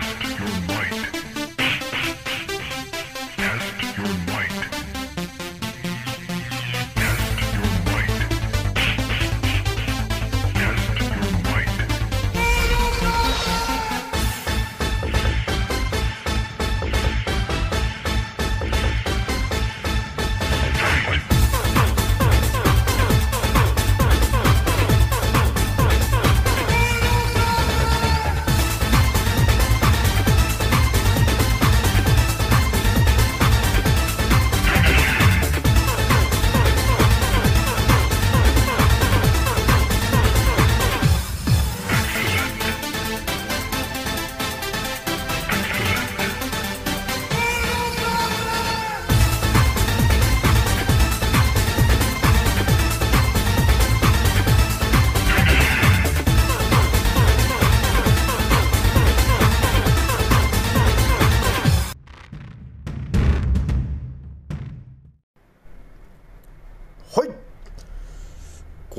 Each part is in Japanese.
Test your might.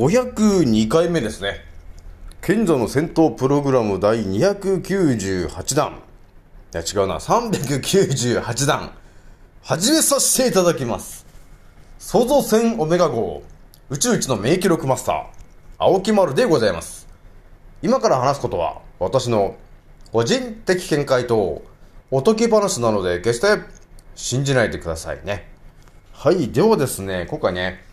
502回目ですね。賢者の戦闘プログラム第298弾。いや違うな。398弾。始めさせていただきます。創造船オメガ号。宇宙一の名記録マスター。青木丸でございます。今から話すことは私の個人的見解とおとぎ話なので決して信じないでくださいね。はいではですね今回ね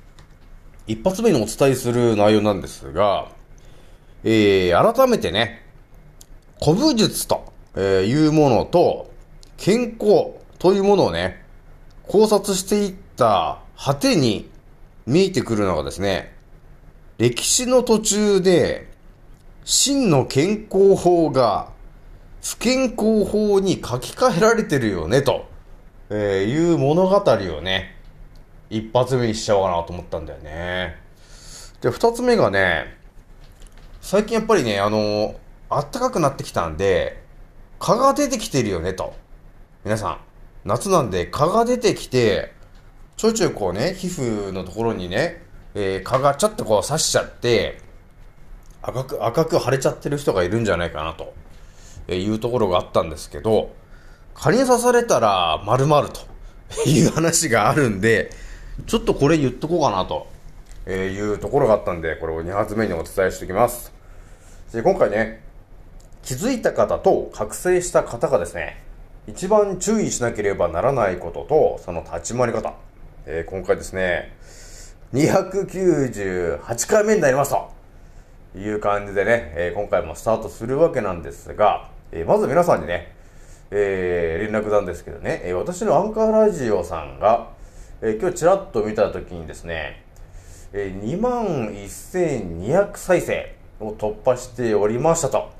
一発目にお伝えする内容なんですが、えー、改めてね、古武術というものと、健康というものをね、考察していった果てに見えてくるのがですね、歴史の途中で、真の健康法が不健康法に書き換えられてるよね、と、えーいう物語をね、一発目にしちゃおうかなと思ったんだよね。で、二つ目がね、最近やっぱりね、あの、暖かくなってきたんで、蚊が出てきてるよね、と。皆さん、夏なんで蚊が出てきて、ちょいちょいこうね、皮膚のところにね、えー蚊がちょっとこう刺しちゃって、赤く、赤く腫れちゃってる人がいるんじゃないかなと、えいうところがあったんですけど、蚊に刺されたら丸々と いう話があるんで、ちょっとこれ言っとこうかなと、えーいうところがあったんで、これを2発目にお伝えしておきます。で今回ね、気づいた方と覚醒した方がですね、一番注意しなければならないことと、その立ち回り方。えー今回ですね、298回目になりました。という感じでね、えー今回もスタートするわけなんですが、えーまず皆さんにね、えー連絡なんですけどね、えー私のアンカーラジオさんが、えー今日ちらっと見たときにですね、えー2万1200再生を突破しておりましたと、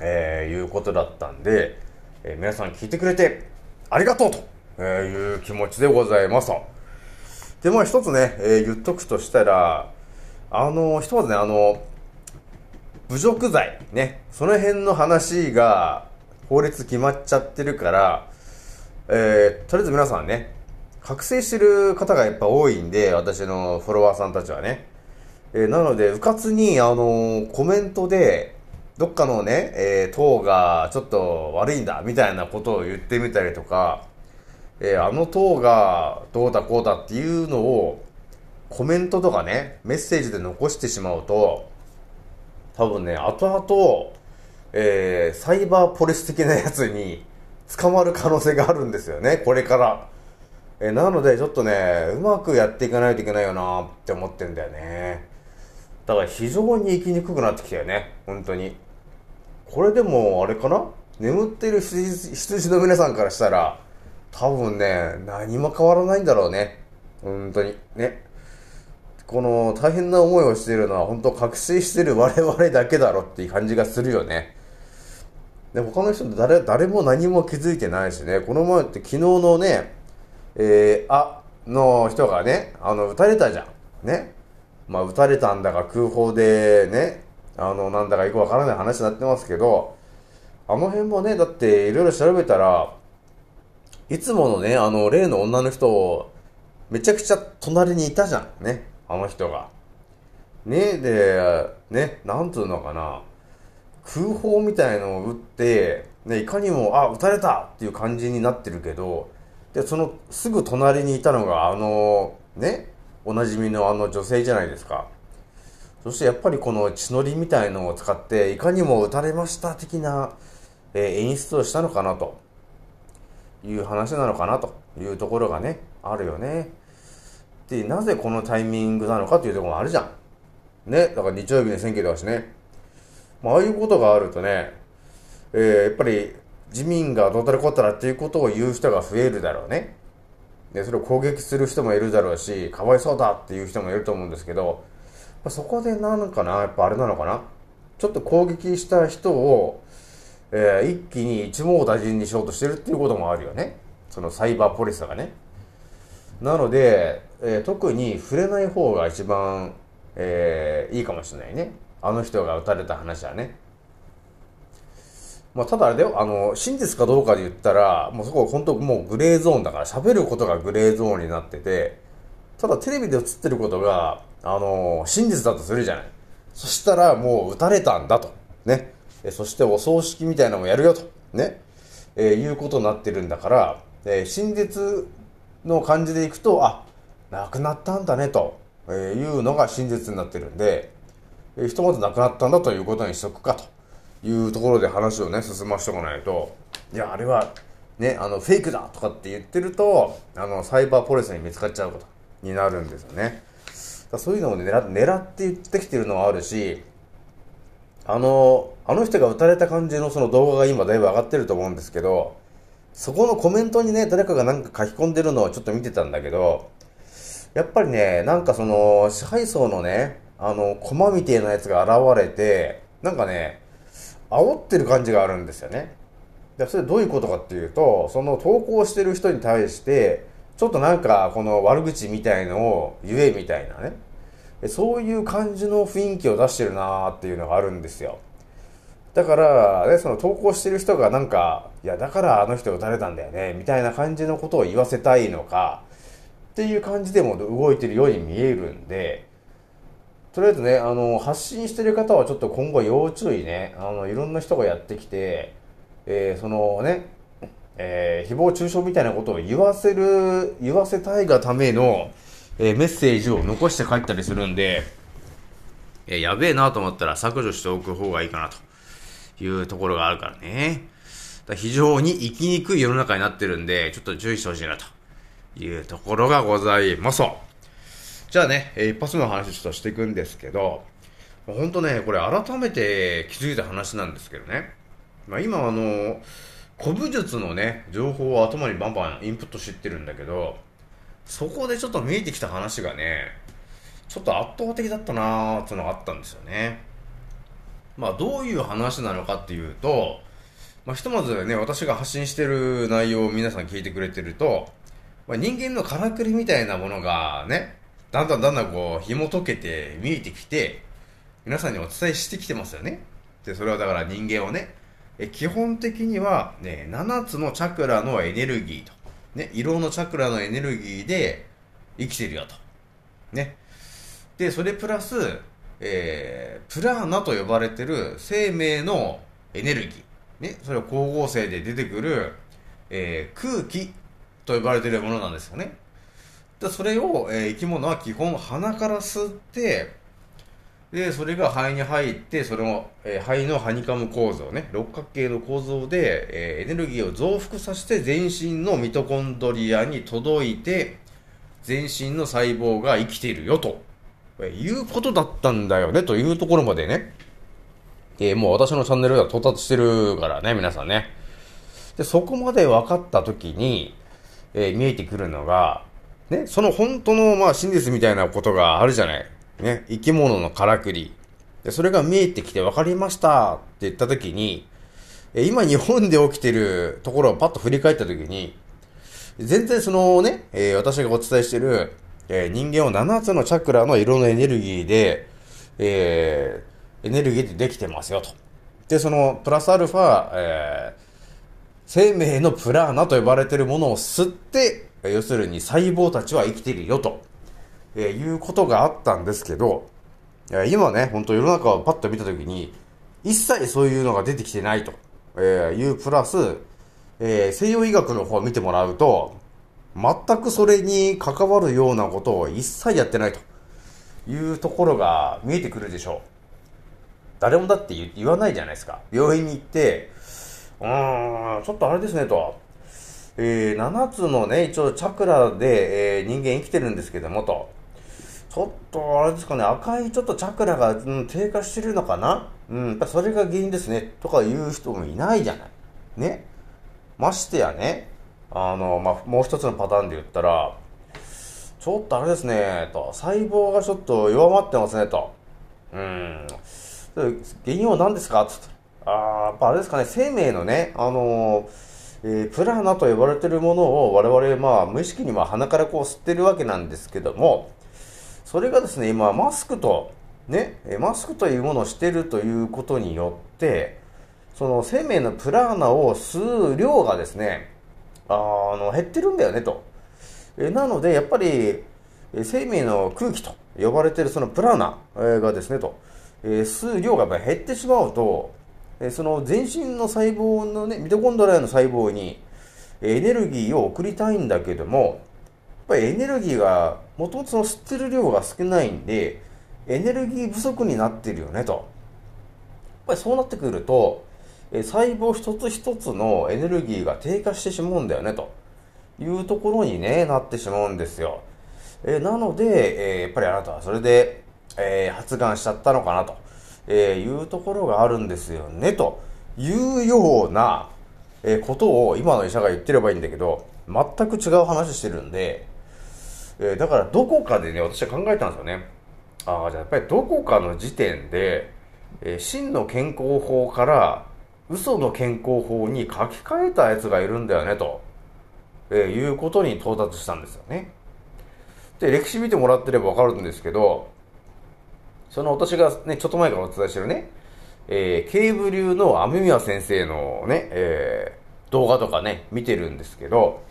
えーいうことだったんで、えー皆さん聞いてくれてありがとうと、えーいう気持ちでございますと。で、まあ一つね、えー言っとくとしたら、あの、ひとまずね、あの、侮辱罪、ね、その辺の話が法律決まっちゃってるから、えーとりあえず皆さんね、覚醒してる方がやっぱ多いんで、私のフォロワーさんたちはね。えーなので、うかつに、あのコメントで、どっかのね、えー党がちょっと悪いんだ、みたいなことを言ってみたりとか、えーあの党がどうだこうだっていうのを、コメントとかね、メッセージで残してしまうと、多分ね、後々、えーサイバーポリス的なやつに捕まる可能性があるんですよね、これから。えなので、ちょっとね、うまくやっていかないといけないよなって思ってんだよね。だから非常に生きにくくなってきたよね、本当に。これでも、あれかな？眠っている羊の皆さんからしたら、多分ね、何も変わらないんだろうね。本当に。ね。この大変な思いをしているのは本当覚醒している我々だけだろっていう感じがするよね。で、他の人誰、誰も何も気づいてないしね、この前って昨日のね、えー、あ、の人がね、あの、撃たれたじゃん。ね。まあ、撃たれたんだか空砲でね、あの、なんだかよくわからない話になってますけど、あの辺もね、だっていろいろ調べたら、いつものね、あの、例の女の人、めちゃくちゃ隣にいたじゃん。ね。あの人が。ね、で、ね、なんつうのかな。空砲みたいのを撃って、ね、いかにも、あ、撃たれたっていう感じになってるけど、で、そのすぐ隣にいたのが、あの、ね、おなじみのあの女性じゃないですか。そしてやっぱりこの血のりみたいのを使って、いかにも撃たれました的な、え演出をしたのかなという話なのかなというところがね、あるよね。で、なぜこのタイミングなのかというところもあるじゃん。ね、だから日曜日に選挙だしね。まあ、ああいうことがあるとね、えーやっぱり自民がどうたらこうたらっていうことを言う人が増えるだろうね。で、それを攻撃する人もいるだろうし、かわいそうだっていう人もいると思うんですけど、まそこでなんかな、やっぱあれなのかな。ちょっと攻撃した人を、えー一気に一網打尽にしようとしてるっていうこともあるよね。そのサイバーポリスがね。なので、えー特に触れない方が一番、えーいいかもしれないね。あの人が撃たれた話はね。まあ、ただあれだよ、あの、真実かどうかで言ったら、もうそこは本当もうグレーゾーンだから、喋ることがグレーゾーンになってて、ただテレビで映ってることが、あの、真実だとするじゃない。そしたらもう撃たれたんだと。ね。えそしてお葬式みたいなのもやるよと。ね。えーいうことになってるんだから、えー真実の感じでいくと、あ、亡くなったんだねと、えいうのが真実になってるんで、えーひとまず亡くなったんだということにしとくかというところで話をね、進ましておかないと、いや、あれは、ね、あの、フェイクだとかって言ってると、あの、サイバーポリスに見つかっちゃうことになるんですよね。だそういうのを狙狙って言ってきてるのはあるし、あの、あの人が撃たれた感じのその動画が今だいぶ上がってると思うんですけど、そこのコメントにね、誰かがなんか書き込んでるのをちょっと見てたんだけど、やっぱりね、なんかその、支配層のね、あの、コマみてえなやつが現れて、なんかね、煽ってる感じがあるんですよね。でそれどういうことかっていうと、その投稿してる人に対して、ちょっとなんかこの悪口みたいのを言えみたいなね。そういう感じの雰囲気を出してるなーっていうのがあるんですよ。だから、ね、その投稿してる人がなんか、いや、だからあの人撃たれたんだよね、みたいな感じのことを言わせたいのか、っていう感じでも動いてるように見えるんで、とりあえずね、あの、発信してる方はちょっと今後要注意ね、あの、いろんな人がやってきて、えーそのね、えー誹謗中傷みたいなことを言わせる、言わせたいがための、えーメッセージを残して帰ったりするんで、えーやべえなと思ったら削除しておく方がいいかなというところがあるからね。だら非常に生きにくい世の中になってるんで、ちょっと注意してほしいなというところがございます。じゃあね、一発目の話ちょっとしていくんですけど、本当ね、これ改めて気づいた話なんですけどね。まあ今あの、古武術のね、情報を頭にバンバンインプットしてってるんだけど、そこでちょっと見えてきた話がね、ちょっと圧倒的だったなーっていうのがあったんですよね。まあどういう話なのかっていうと、まあひとまずね、私が発信してる内容を皆さん聞いてくれてると、まあ、人間のからくりみたいなものがね、だんだんだんだんこう紐解けて見えてきて、皆さんにお伝えしてきてますよね。で、それはだから人間をね、え基本的にはね、7つのチャクラのエネルギーと、ね、色のチャクラのエネルギーで生きてるよと。ね。で、それプラス、えー、プラーナと呼ばれてる生命のエネルギー。ね、それは光合成で出てくる、えー空気と呼ばれてるものなんですよね。でそれを、えー生き物は基本鼻から吸って、で、それが肺に入って、それを、えー肺のハニカム構造ね、六角形の構造で、えーエネルギーを増幅させて全身のミトコンドリアに届いて、全身の細胞が生きているよと、えいうことだったんだよね、というところまでね、えーもう私のチャンネルでは到達してるからね、皆さんね。で、そこまで分かったときに、え見えてくるのが、ね、その本当の、まあ、真実みたいなことがあるじゃない。ね、生き物のからくり。で、それが見えてきて分かりましたって言ったときに、え今日本で起きてるところをパッと振り返ったときに、全然そのね、えー私がお伝えしてる、えー人間を7つのチャクラの色のエネルギーで、えーエネルギーでできてますよと。で、その、プラスアルファ、えー生命のプラーナと呼ばれてるものを吸って、要するに細胞たちは生きているよと、えいうことがあったんですけど、今ね、本当世の中をパッと見たときに、一切そういうのが出てきてないとえいうプラス、えー西洋医学の方を見てもらうと、全くそれに関わるようなことを一切やってないというところが見えてくるでしょう。誰もだって言わないじゃないですか。病院に行って、うーん、ちょっとあれですねと。えー、7つのね、一応チャクラで、えー人間生きてるんですけどもと。ちょっと、あれですかね、赤いちょっとチャクラが、うん、低下してるのかな？うん、やっぱそれが原因ですね。とか言う人もいないじゃない。ね。ましてやね、あの、まあ、もう一つのパターンで言ったら、ちょっとあれですね、と、細胞がちょっと弱まってますね、と。うん。原因は何ですか？つって。あーやっぱあれですかね、生命のね、あのえープラーナと呼ばれてるものを我々、まあ、無意識にま鼻からこう吸ってるわけなんですけども、それがですね、今、マスクと、ね、えーマスクというものをしてるということによって、その生命のプラーナを吸う量がですね、あの減ってるんだよねと。えーなので、やっぱり、生命の空気と呼ばれているそのプラーナがですね、と、えー吸う量がやっぱ減ってしまうと、えその全身の細胞のね、ミトコンドリアの細胞にエネルギーを送りたいんだけども、やっぱりエネルギーが、もともとその吸ってる量が少ないんで、エネルギー不足になってるよね、と。やっぱりそうなってくると、細胞一つ一つのエネルギーが低下してしまうんだよね、というところにね、なってしまうんですよ。えなので、えやっぱりあなたはそれで、え発がんしちゃったのかな、と、えーいうところがあるんですよね、というような、えーことを今の医者が言ってればいいんだけど、全く違う話してるんで、えーだからどこかでね、私は考えたんですよね。ああ、じゃあやっぱりどこかの時点で、えー真の健康法から嘘の健康法に書き換えたやつがいるんだよね、と、えーいうことに到達したんですよね。で、歴史見てもらってればわかるんですけど、その私がね、ちょっと前からお伝えしてるね、えー、ケーブ流の雨宮先生のね、えー動画とかね、見てるんですけど、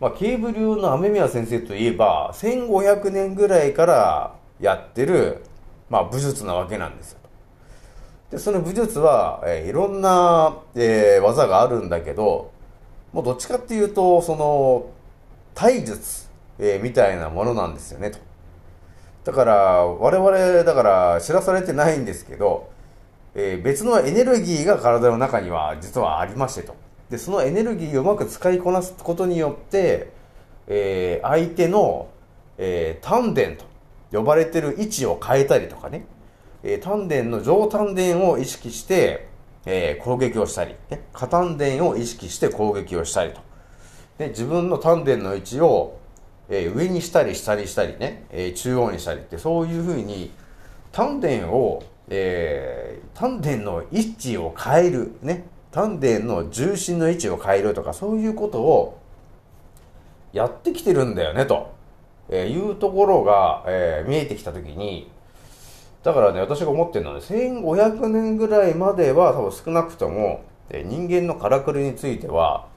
まあ、ケーブ流の雨宮先生といえば、1500年ぐらいからやってる、まあ、武術なわけなんですよ。で、その武術は、えーいろんな、えー技があるんだけど、もうどっちかっていうと、その、体術、えーみたいなものなんですよね、と。だから、我々、だから、知らされてないんですけど、えー別のエネルギーが体の中には実はありましてと。で、そのエネルギーをうまく使いこなすことによって、えー相手の、えー丹田と呼ばれてる位置を変えたりとかね、えー丹田の上丹田を意識して、えー攻撃をしたり、ね、下丹田を意識して攻撃をしたりと。で、自分の丹田の位置を、えー上にしたり下にしたりね、えー中央にしたりって、そういうふうに、丹田を、えー丹田の位置を変える、ね、丹田の重心の位置を変えるとか、そういうことをやってきてるんだよね、と、えーいうところが、えー見えてきたときに、だからね、私が思ってるのはね、1500年ぐらいまでは多分少なくとも、えー人間のからくりについては、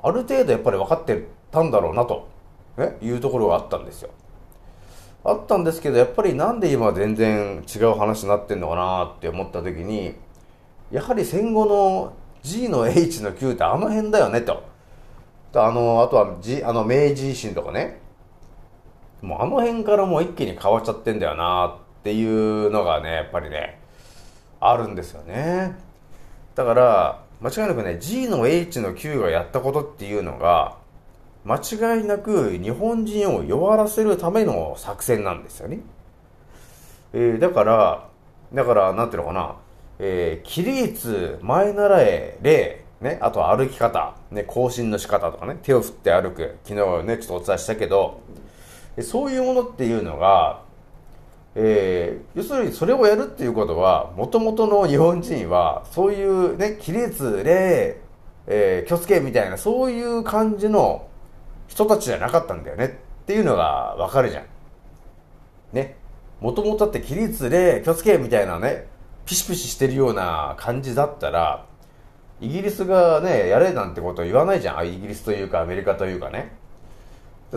ある程度やっぱり分かってたんだろうなと、ね、いうところがあったんですよ。あったんですけど、やっぱりなんで今全然違う話になってんのかなって思った時に、やはり戦後の G の H の Q ってあの辺だよねと。あの、あとは、G、あの明治維新とかね。もうあの辺からもう一気に変わっちゃってんだよなっていうのがね、やっぱりね、あるんですよね。だから、間違いなくね、G の H の Q がやったことっていうのが、間違いなく日本人を弱らせるための作戦なんですよね。えーだから、だから、なんていうのかな、えー起立、前習え、礼、ね、あと歩き方、ね、行進の仕方とかね、手を振って歩く、昨日ね、ちょっとお伝えしたけど、そういうものっていうのが、えー要するにそれをやるっていうことは、もともとの日本人は、そういうね、起立、礼、えー気をつけみたいな、そういう感じの人たちじゃなかったんだよねっていうのがわかるじゃん。ね。もともとだって起立、礼、気をつけみたいなね、ピシピシしてるような感じだったら、イギリスがね、やれなんてこと言わないじゃん。イギリスというかアメリカというかね。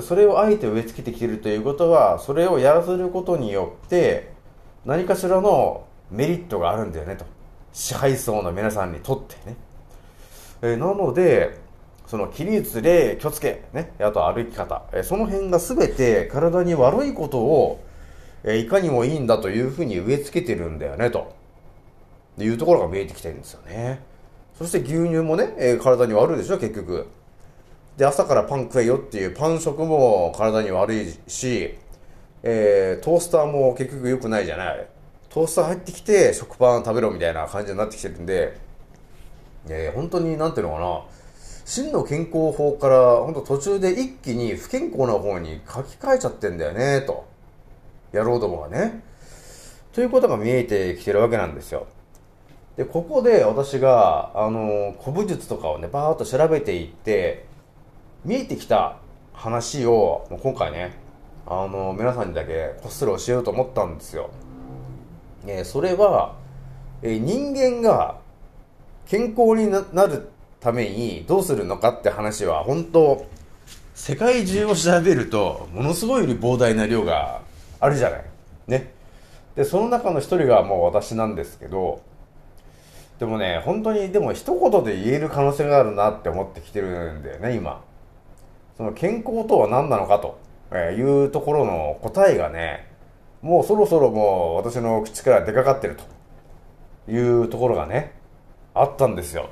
それをあえて植え付けてきてるということは、それをやらせることによって、何かしらのメリットがあるんだよねと。支配層の皆さんにとってね。えなのでその起立で気をつけ、ね、あと歩き方、えその辺が全て体に悪いことを、えいかにもいいんだというふうに植え付けてるんだよねと。いうところが見えてきてるんですよね。そして牛乳もね、え体に悪いでしょ結局。で朝からパン食えよっていうパン食も体に悪いし、えートースターも結局良くないじゃない。トースター入ってきて食パン食べろみたいな感じになってきてるんで、えー本当になんていうのかな。真の健康法から本当途中で一気に不健康な方に書き換えちゃってんだよねと。野郎どもがね。ということが見えてきてるわけなんですよ。でここで私があの古武術とかをねバーッと調べていって見えてきた話をもう今回ねあの皆さんにだけこっそり教えようと思ったんですよ、えそれは、え人間が健康になるためにどうするのかって話は本当世界中を調べるとものすごい膨大な量があるじゃない。ね。でその中の一人がもう私なんですけどでもね本当にでも一言で言える可能性があるなって思ってきてるんだよね今。その健康とは何なのかというところの答えがねもうそろそろもう私の口から出かかってるというところがねあったんですよ。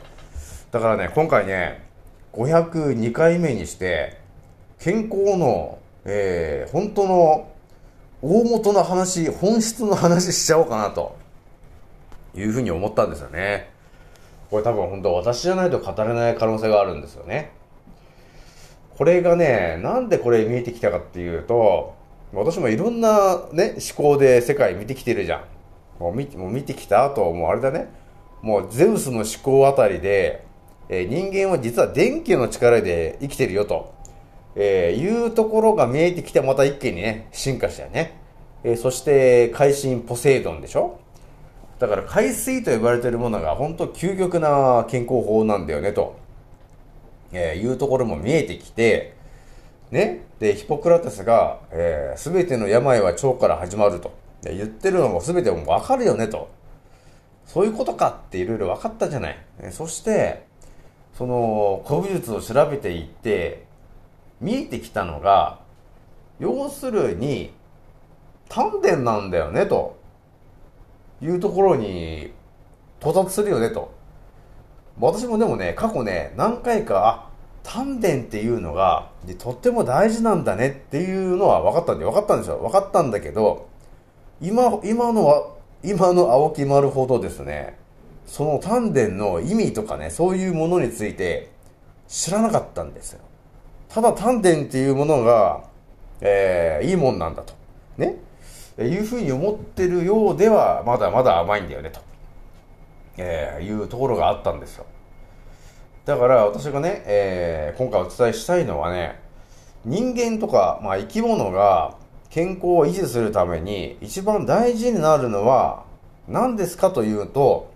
だからね今回ね502回目にして健康の、えー本当の大元の話本質の話しちゃおうかなというふうに思ったんですよね。これ多分本当私じゃないと語れない可能性があるんですよね。これがねなんでこれ見えてきたかっていうと私もいろんなね思考で世界見てきてるじゃん。もう見もう見てきた後もうあれだね。もうゼウスの思考あたりで、えー人間は実は電気の力で生きてるよと、えーいうところが見えてきてまた一気にね進化したよね、えーそして海進ポセイドンでしょ？だから海水と呼ばれてるものが本当究極な健康法なんだよねと、えーいうところも見えてきてね？でヒポクラテスが、えー、全ての病は腸から始まると。で言ってるのも全てもう分かるよねと。そういうことかっていろいろ分かったじゃない。そして、その古武術を調べていって、見えてきたのが、要するに、丹田なんだよね、というところに到達するよね、と。私もでもね、過去ね、何回か、あ、丹田っていうのが、でとっても大事なんだねっていうのは分かったんで、分かったんですよ。分かったんだけど、今、今のは、今の青木丸ほどですね、その丹田の意味とかね、そういうものについて知らなかったんですよ。ただ丹田っていうものが、えーいいもんなんだと。ね。いうふうに思ってるようでは、まだまだ甘いんだよね、と。えーいうところがあったんですよ。だから私がね、えー今回お伝えしたいのはね、人間とか、まあ、生き物が健康を維持するために一番大事になるのは何ですかというと、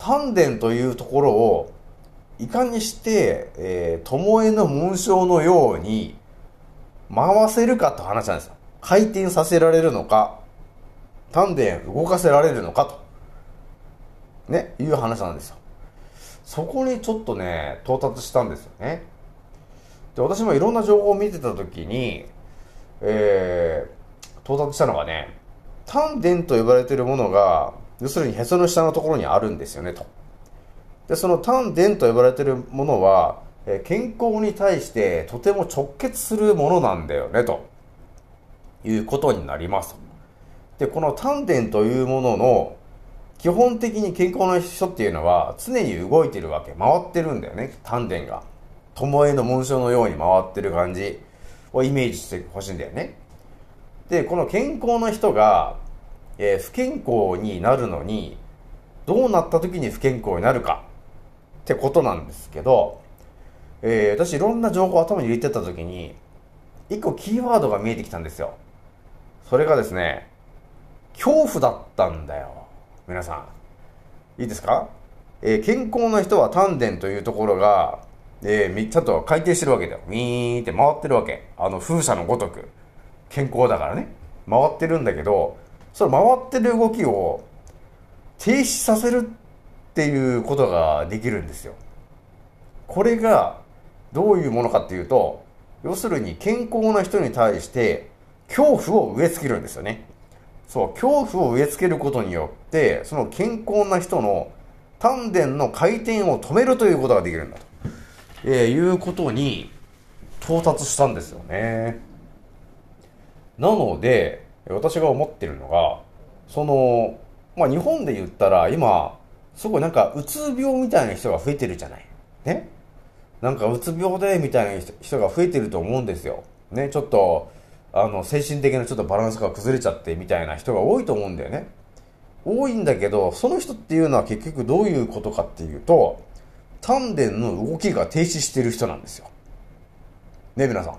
丹田というところをいかにして、えー、巴の紋章のように回せるかと話なんですよ。回転させられるのか、丹田動かせられるのかと、ね、いう話なんですよ。そこにちょっとね、到達したんですよね。で、私もいろんな情報を見てたときに、えー、到達したのがね、丹田と呼ばれてるものが、要するにへその下のところにあるんですよね、と。で、その丹田と呼ばれてるものは、え健康に対してとても直結するものなんだよね、ということになります。で、この丹田というものの、基本的に健康な人っていうのは常に動いてるわけ。回ってるんだよね、丹田が。巴の紋章のように回ってる感じをイメージしてほしいんだよね。で、この健康な人が、えー不健康になるのに、どうなった時に不健康になるかってことなんですけど、えー私いろんな情報を頭に入れてた時に、一個キーワードが見えてきたんですよ。それがですね、恐怖だったんだよ。皆さん。いいですか？えー健康な人は丹田というところが、えーちゃんと回転してるわけだよ。ウィーンって回ってるわけ。あの風車のごとく。健康だからね。回ってるんだけど、その回ってる動きを停止させるっていうことができるんですよ。これがどういうものかっていうと、要するに健康な人に対して恐怖を植え付けるんですよね。そう、恐怖を植え付けることによって、その健康な人の丹田の回転を止めるということができるんだと、えーいうことに到達したんですよね。なので、私が思ってるのが、その、まあ、日本で言ったら今、すごいなんかうつ病みたいな人が増えてるじゃない。ねなんかうつ病でみたいな人が増えてると思うんですよ。ね、ちょっと、あの、精神的なちょっとバランスが崩れちゃってみたいな人が多いと思うんだよね。多いんだけど、その人っていうのは結局どういうことかっていうと、丹田の動きが停止してる人なんですよ。ね、皆さん。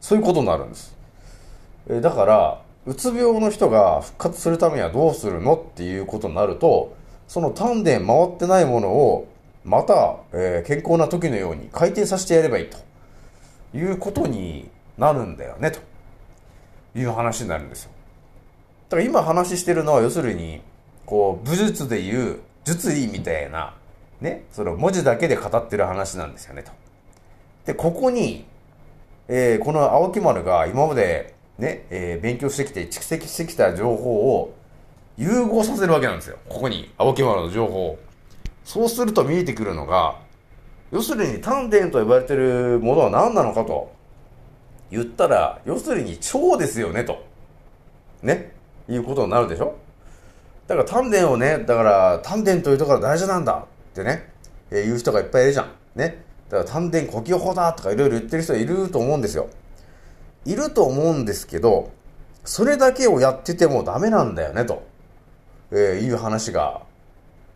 そういうことになるんです。えだから、うつ病の人が復活するためにはどうするのっていうことになると、その丹田回ってないものを、また、えー健康な時のように回転させてやればいいということになるんだよね、という話になるんですよ。だから今話してるのは要するに、こう、武術でいう術意みたいな、ね、その文字だけで語ってる話なんですよね、と。で、ここに、えーこの青木丸が今までね、えー勉強してきて蓄積してきた情報を融合させるわけなんですよ。ここに青木丸の情報を。そうすると見えてくるのが、要するに丹田と呼ばれてるものは何なのかと言ったら、要するに腸ですよね、と。ね？いうことになるでしょ？だから丹田をね、だから丹田というところが大事なんだってね、えー言う人がいっぱいいるじゃん。ね？だから丹田呼吸法だとかいろいろ言ってる人いると思うんですよ。いると思うんですけど、それだけをやっててもダメなんだよね、と、えーいう話が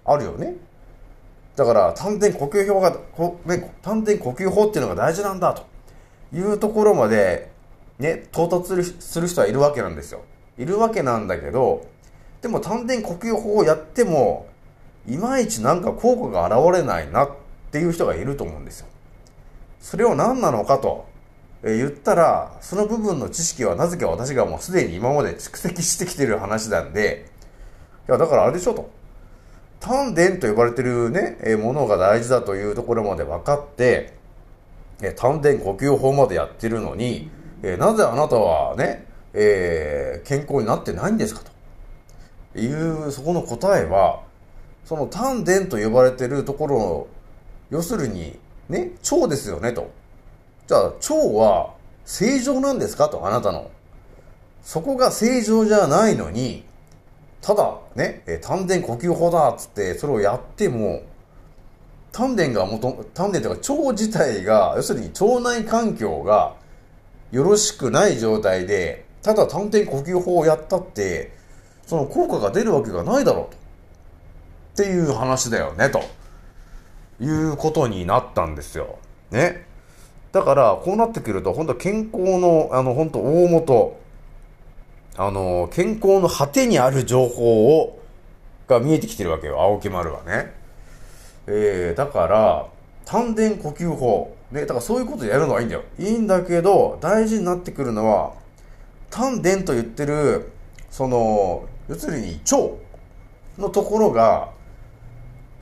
あるよね。だから、丹田呼吸法が、こね、丹田呼吸法っていうのが大事なんだ、というところまで、ね、到達するする人はいるわけなんですよ。いるわけなんだけど、でも丹田呼吸法をやっても、いまいちなんか効果が現れないなっていう人がいると思うんですよ。それを何なのかと、え言ったら、その部分の知識はなぜか私がもうすでに今まで蓄積してきてる話なんで、いや、だからあれでしょと。丹田と呼ばれてるね、えーものが大事だというところまで分かって、え丹田呼吸法までやってるのに、えなぜあなたはね、えー健康になってないんですかという、そこの答えは、その丹田と呼ばれてるところの、要するに、ね、腸ですよねと。じゃあ、腸は正常なんですか？と、あなたの。そこが正常じゃないのに、ただ、ね、丹田呼吸法だっつって、それをやっても、丹田がもと、丹田というか腸自体が、要するに腸内環境がよろしくない状態で、ただ丹田呼吸法をやったって、その効果が出るわけがないだろうと。っていう話だよね、ということになったんですよ。ね。だから、こうなってくると、本当健康の、あの、本当大元、あの、健康の果てにある情報を、が見えてきてるわけよ、青木丸はね。えー、だから、丹田呼吸法。ね、だからそういうことでやるのはいいんだよ。いいんだけど、大事になってくるのは、丹田と言ってる、その、要するに腸のところが、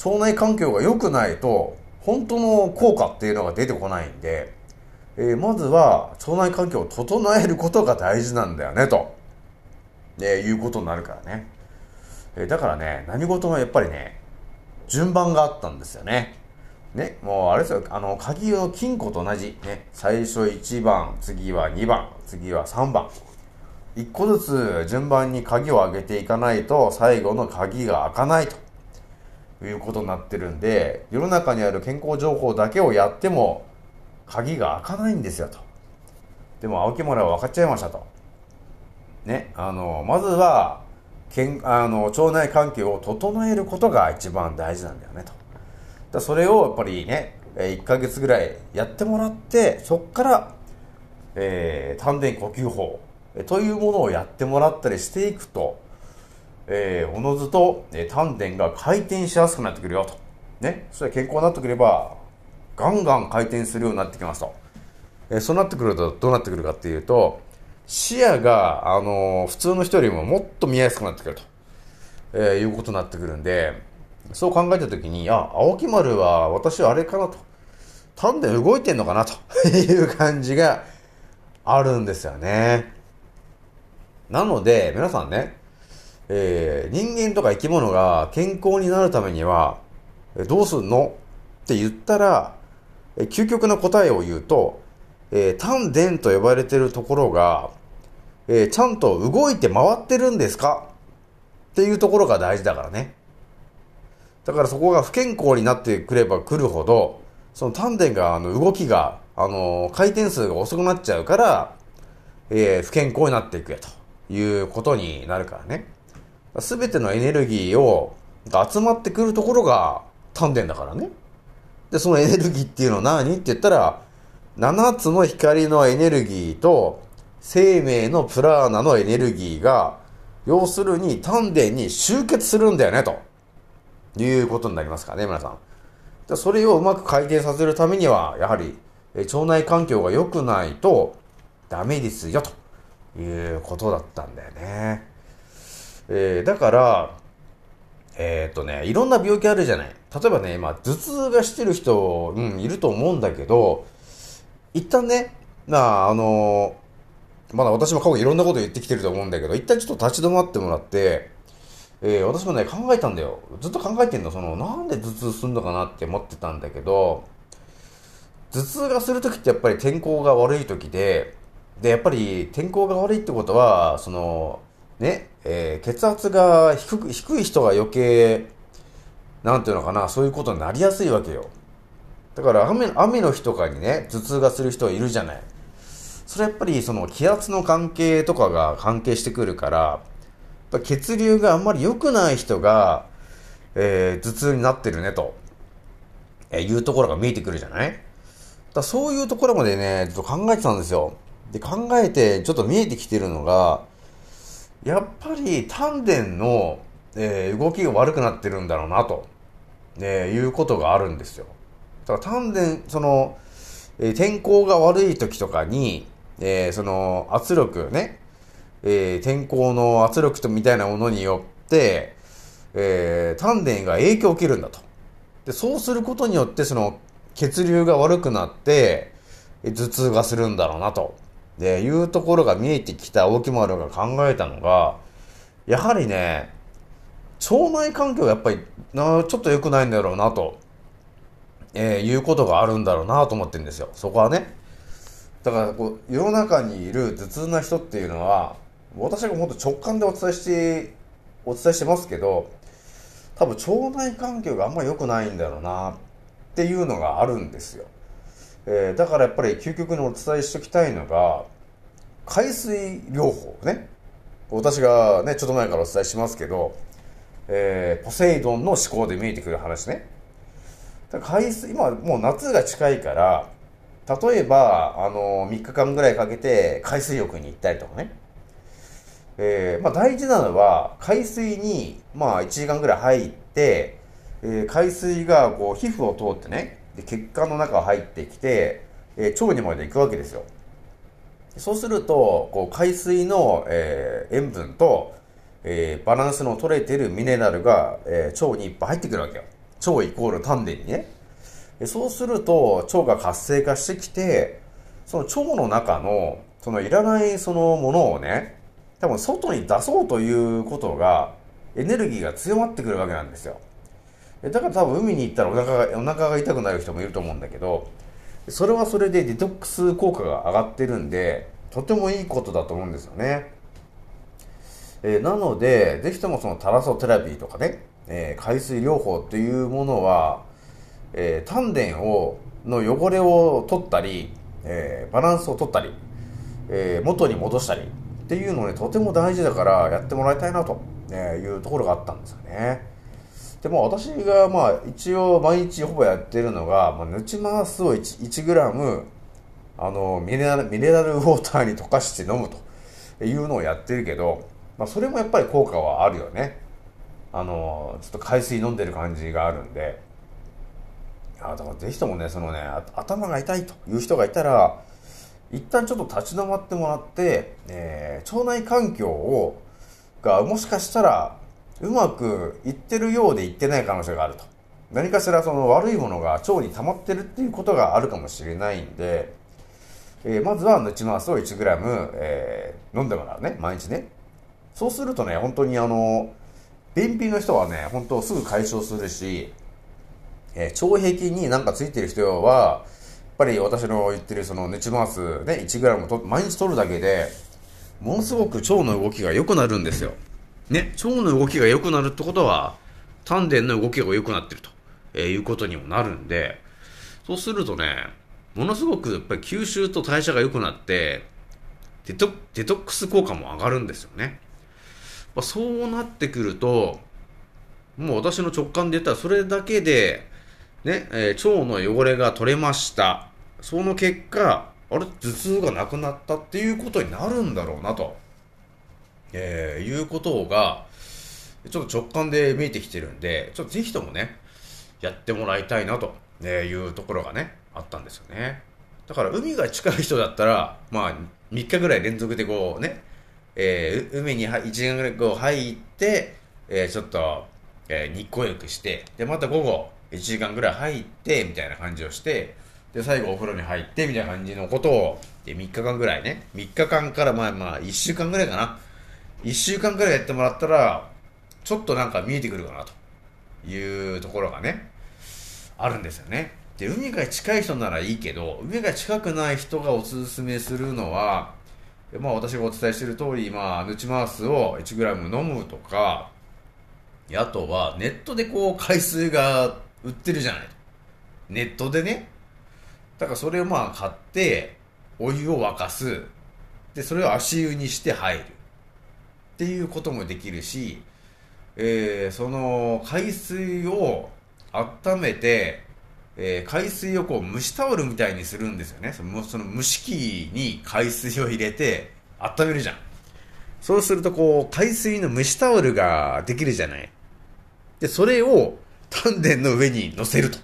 腸内環境が良くないと、本当の効果っていうのが出てこないんで、えーまずは腸内環境を整えることが大事なんだよね、と、えーいうことになるからね。えーだからね、何事もやっぱりね、順番があったんですよね。ね、もうあれですよ、あの、鍵の金庫と同じ。ね、最初1番、次は2番、次は3番。一個ずつ順番に鍵を上げていかないと、最後の鍵が開かないということになってるんで、世の中にある健康情報だけをやっても、鍵が開かないんですよと。でも、青木村は分かっちゃいましたと。ね、あの、まずは、健あの腸内環境を整えることが一番大事なんだよねと。だそれをやっぱりね、1ヶ月ぐらいやってもらって、そこから、えー丹田呼吸法というものをやってもらったりしていくと、えーおのずと、えー丹田が回転しやすくなってくるよと。ね。それ健康になってくれば、ガンガン回転するようになってきますと。えーそうなってくるとどうなってくるかっていうと、視野が、あのー普通の人よりももっと見やすくなってくると、えーいうことになってくるんで、そう考えたときに、あ、青木丸は私はあれかなと。丹田動いてんのかなという感じがあるんですよね。なので、皆さんね、えー、人間とか生き物が健康になるためには、どうすんのって言ったら、え究極の答えを言うと、えー、丹田と呼ばれてるところが、えー、ちゃんと動いて回ってるんですか？っていうところが大事だからね。だからそこが不健康になってくればくるほど、その丹田が、あの、動きが、あの、回転数が遅くなっちゃうから、えー、不健康になっていくやということになるからね。すべてのエネルギーを、集まってくるところが丹田だからね。で、そのエネルギーっていうのは何？って言ったら、7つの光のエネルギーと、生命のプラーナのエネルギーが、要するに丹田に集結するんだよね、ということになりますからね、皆さん。でそれをうまく回転させるためには、やはり、腸内環境が良くないとダメですよ、ということだったんだよね。えー、だから、えー、っとね、いろんな病気あるじゃない。例えばね、今、頭痛がしてる人、うん、いると思うんだけど、一旦ね、まあ、あの、まだ私も過去いろんなこと言ってきてると思うんだけど、一旦ちょっと立ち止まってもらって、えー、私もね、考えたんだよ。ずっと考えてんの、その、なんで頭痛すんのかなって思ってたんだけど、頭痛がするときってやっぱり天候が悪いときで、で、やっぱり天候が悪いってことは、その、ね、えー、血圧が低く、低い人が余計、なんていうのかな、そういうことになりやすいわけよ。だから雨、雨の日とかにね、頭痛がする人はいるじゃない。それやっぱりその気圧の関係とかが関係してくるから、血流があんまり良くない人が、えー、頭痛になってるねと、えー、いうところが見えてくるじゃないだそういうところまでね、ちょっと考えてたんですよ。で、考えてちょっと見えてきてるのが、やっぱり丹田の、えー、動きが悪くなってるんだろうなと、えいうことがあるんですよ。だから丹田、その、えー、天候が悪い時とかに、えー、その圧力ね、えー、天候の圧力とみたいなものによって、えー、丹田が影響を受けるんだと。で、そうすることによって、その血流が悪くなって、頭痛がするんだろうなと。で、いうところが見えてきた大木丸が考えたのが、やはりね、腸内環境やっぱりなちょっと良くないんだろうなと、えー、いうことがあるんだろうなと思ってるんですよ。そこはね。だからこう、世の中にいる頭痛な人っていうのは、私がもっと直感でお伝えして、お伝えしてますけど、多分腸内環境があんまり良くないんだろうなっていうのがあるんですよ。えー、だからやっぱり究極にお伝えしておきたいのが、海水療法ね。私がね、ちょっと前からお伝えしますけど、えー、ポセイドンの思考で見えてくる話ね。だから海水、今もう夏が近いから、例えば、あの、3日間ぐらいかけて海水浴に行ったりとかね。えー、まあ大事なのは、海水に、まあ1時間ぐらい入って、えー、海水がこう皮膚を通ってね、で血管の中入ってきて、えー、腸にまで行くわけですよ。そうすると、こう海水の、えー、塩分と、えー、バランスの取れてるミネラルが、えー、腸にいっぱい入ってくるわけよ。腸イコール丹田にね。そうすると、腸が活性化してきて、その腸の中の、そのいらないそのものをね、多分外に出そうということが、エネルギーが強まってくるわけなんですよ。だから多分海に行ったらお腹が、お腹が痛くなる人もいると思うんだけど、それはそれでデトックス効果が上がってるんで、とてもいいことだと思うんですよね。えー、なので、ぜひともそのタラソテラピーとかね、えー、海水療法っていうものは、えー、丹田を、の汚れを取ったり、えバランスを取ったり、え元に戻したりっていうのね、とても大事だからやってもらいたいなというところがあったんですよね。でも私がまあ一応毎日ほぼやってるのが、まあ、ヌチマースを 1, 1グラムあのミネラルミネラルウォーターに溶かして飲むというのをやってるけど、まあ、それもやっぱり効果はあるよね。あのちょっと海水飲んでる感じがあるんで。あだからぜひともねそのね頭が痛いという人がいたら一旦ちょっと立ち止まってもらって、えー、腸内環境をがもしかしたらうまくいってるようでいってない可能性があると。何かしらその悪いものが腸に溜まってるっていうことがあるかもしれないんで、えーまずはヌチマースを 1g、えー飲んでもらうね毎日ね。そうするとね本当にあの便秘の人はね本当すぐ解消するし、えー腸壁になんかついてる人はやっぱり私の言ってるそのヌチマースね 1g と毎日取るだけでものすごく腸の動きが良くなるんですよ。ね腸の動きが良くなるってことは丹田の動きが良くなってると、えーいうことにもなるんでそうするとねものすごくやっぱり吸収と代謝が良くなってデトデトックス効果も上がるんですよね、まあ、そうなってくるともう私の直感で言ったらそれだけでね、えー腸の汚れが取れました。その結果あれ頭痛がなくなったっていうことになるんだろうなと、えーいうことがちょっと直感で見えてきてるんでちょっとぜひともねやってもらいたいなとえいうところがねあったんですよね。だから海が近い人だったらまあ3日ぐらい連続でこうね、えー海に1時間ぐらいこう入って、えーちょっと、えー日光浴してでまた午後1時間ぐらい入ってみたいな感じをしてで最後お風呂に入ってみたいな感じのことをで3日間ぐらいね。3日間からまあまあ1週間ぐらいかな。1週間ぐらいやってもらったらちょっとなんか見えてくるかなというところがねあるんですよね。で海が近い人ならいいけど海が近くない人がおすすめするのはまあ私がお伝えしている通りまあヌチマースを 1g 飲むとかあとはネットでこう海水が売ってるじゃない。ネットでね。だからそれをまあ買ってお湯を沸かす。でそれを足湯にして入る。っていうこともできるし、えーその海水を温めて、えー海水をこう蒸しタオルみたいにするんですよね。そのその蒸し器に海水を入れて温めるじゃん。そうするとこう海水の蒸しタオルができるじゃない。でそれを丹田の上に乗せると。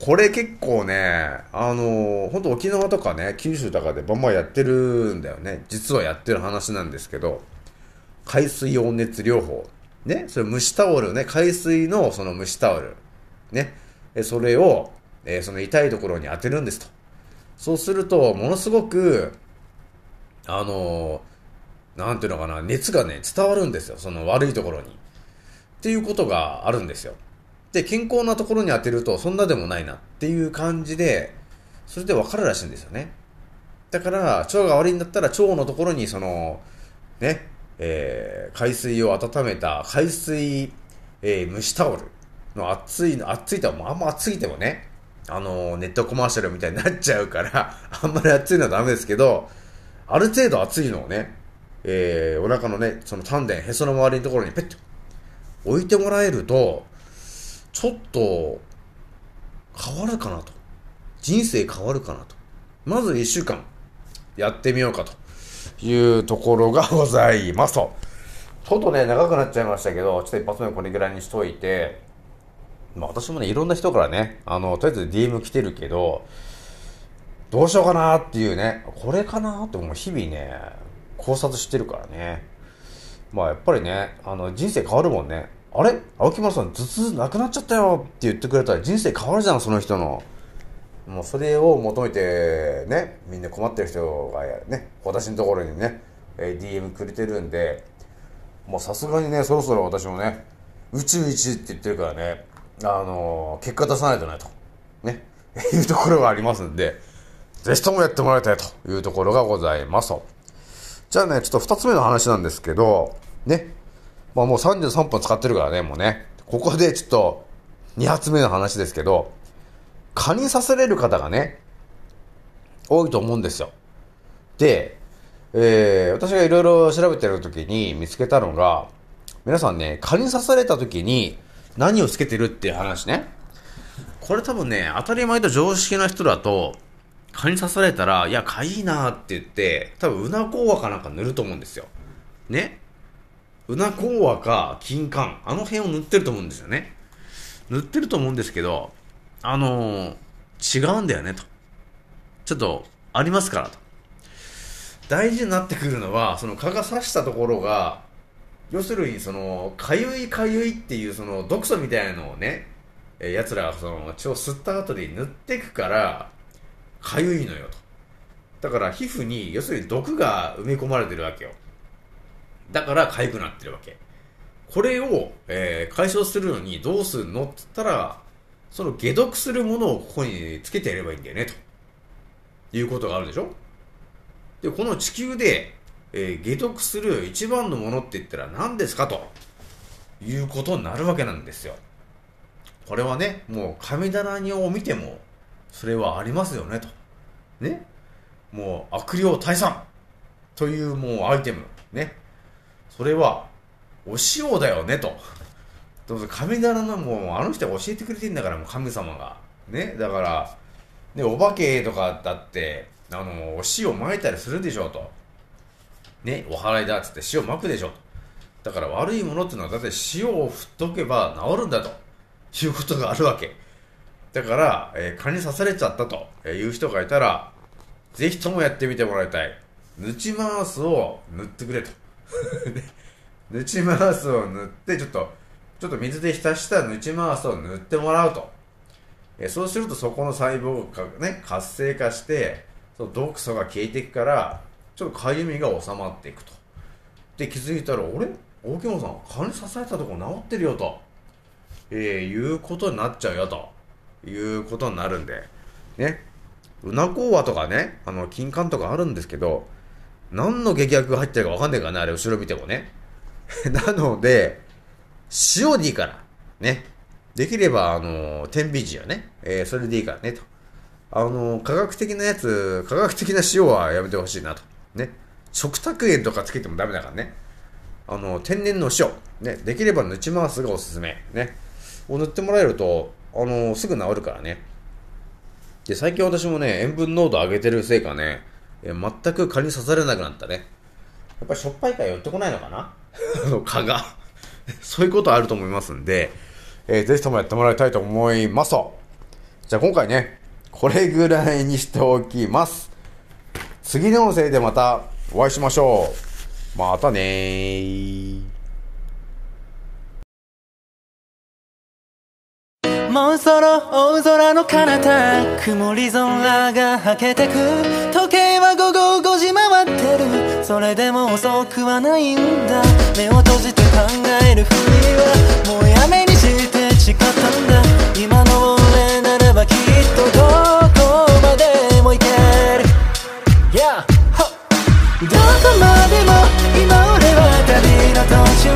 これ結構ねあの本当沖縄とかね九州とかでバンバンやってるんだよね。実はやってる話なんですけど海水温熱療法。ね、それ蒸しタオルね、海水のその蒸しタオル。ね、それを、えその痛いところに当てるんですと。そうすると、ものすごく、あのーなんていうのかな、熱がね、伝わるんですよ。その悪いところに。っていうことがあるんですよ。で、健康なところに当てると、そんなでもないなっていう感じで、それで分かるらしいんですよね。だから、腸が悪いんだったら、腸のところに、その、ね、えー海水を温めた海水、えー蒸しタオルの熱いの、熱いとはあんま熱すぎてもね、あのネットコマーシャルみたいになっちゃうから、あんまり熱いのはダメですけど、ある程度熱いのをね、えーお腹のね、その丹田、へその周りのところにペッと置いてもらえると、ちょっと変わるかなと。人生変わるかなと。まず1週間やってみようかというところが ございますと。ちょっとね、長くなっちゃいましたけど、ちょっと一発目これぐらいにしといて、まあ私もね、いろんな人からね、あの、とりあえず DM 来てるけど、どうしようかなっていうね、これかなってもう日々ね、考察してるからね。まあやっぱりね、あの、人生変わるもんね。あれ？青木村さん、頭痛なくなっちゃったよって言ってくれたら人生変わるじゃん、その人の。もうそれを求めてね、みんな困ってる人がね、私のところにね、え DM くれてるんで、もうさすがにね、そろそろ私もね、宇宙一って言ってるからね、あの結果出さないとね、と、ね、いうところがありますんで、ぜひともやってもらいたいというところがございますと。じゃあね、ちょっと二つ目の話なんですけど、ね、まあもう33分使ってるからね、もうね、ここでちょっと二発目の話ですけど、蚊に刺される方がね、多いと思うんですよ。で、えー私がいろいろ調べてる時に見つけたのが、皆さんね、蚊に刺された時に何をつけてるっていう話ね。これ多分ね、当たり前と常識な人だと、蚊に刺されたら、いや、蚊いいなって言って、多分、うなこうわかなんか塗ると思うんですよ。ね。うなこうわか、金柑、あの辺を塗ってると思うんですよね。塗ってると思うんですけど、あのー違うんだよね、と。ちょっと、ありますから、と。大事になってくるのは、その蚊が刺したところが、要するに、その、かゆいかゆいっていう、その、毒素みたいなのをね、えー、奴らがその血を吸った後に塗っていくから、かゆいのよと。だから皮膚に、要するに毒が埋め込まれてるわけよ。だからかゆくなってるわけ。これを、えー解消するのにどうするのって言ったら、その解毒するものをここにつけてやればいいんだよね、ということがあるでしょで、この地球で、えー解毒する一番のものって言ったら何ですか？ということになるわけなんですよ。これはね、もう神棚を見ても、それはありますよね、と。ね？もう悪霊退散というもうアイテム。ね？それは、お塩だよね、と。どうぞ神棚のもう、あの人が教えてくれてんだから、もう神様が。ね？だから、ね、お化けとかだって、あの、お塩撒いたりするでしょう、と。ね、お祓いだっつって塩撒くでしょ。だから悪いものっていうのは、だって塩を振っとけば治るんだと。いうことがあるわけ。だから、えー蚊に刺されちゃったという人がいたら、ぜひともやってみてもらいたい。ヌチマースを塗ってくれと。ヌチマースを塗って、ちょっと、ちょっと水で浸したヌチマースを塗ってもらうと。えそうするとそこの細胞がね、活性化して、その毒素が消えていくから、ちょっとかゆみが収まっていくと。で、気づいたら、俺大木本さん、蚊に刺されたとこ治ってるよと。えー、いうことになっちゃうよということになるんで、ね。うなこうわとかね、あの、金柑とかあるんですけど、何の劇薬が入ってるかわかんないからね、あれ後ろ見てもね。なので、塩でいいから、ね。できれば、あの、天秤よね。えー、それでいいからね、と。あの、科学的なやつ、科学的な塩はやめてほしいなと。ね。食卓塩とかつけてもダメだからね。あの、天然の塩。ね。できれば塗ち回すがおすすめ。ね。を塗ってもらえると、あの、すぐ治るからね。で、最近私もね、塩分濃度上げてるせいかね、え全く蚊に刺されなくなったね。やっぱりしょっぱいから寄ってこないのかな？あの、蚊が。そういうことあると思いますんで、えーぜひともやってもらいたいと思いますと。じゃあ今回ね、これぐらいにしておきます。次の音声でまたお会いしましょう。またねー。もうそろ大空の彼方曇り空がはけてく時計は午後5時回ってるそれでも遅くはないんだ目を閉じて考えるふりはもうやめにして誓ったんだ今の俺ならばきっとどこどこまでも今俺は旅の途中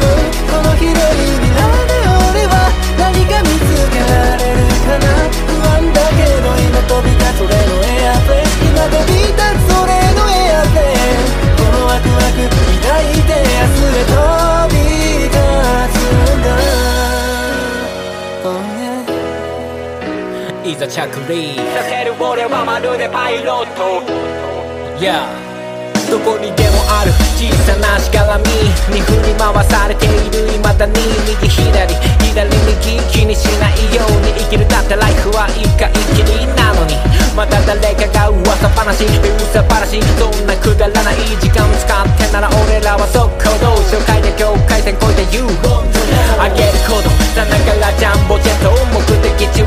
この広い未来で俺は何か見つけられるかな不安だけど今飛び立つ俺のエアプレイ今飛び立つ俺のエアプレイこのワクワク抱いて明日へ飛び立つんだ Oh yeah いざ着陸させる俺はまるでパイロット Yeah どこにでもある小さなしがらみに振り回されている未だに右左左右気にしないように生きるだってライフは一回きりなのにまた誰かが噂話噂話そんなくだらない時間使ってなら俺らは速攻動紹介で境界線越えて You あげることさながらジャンボジェットを目的地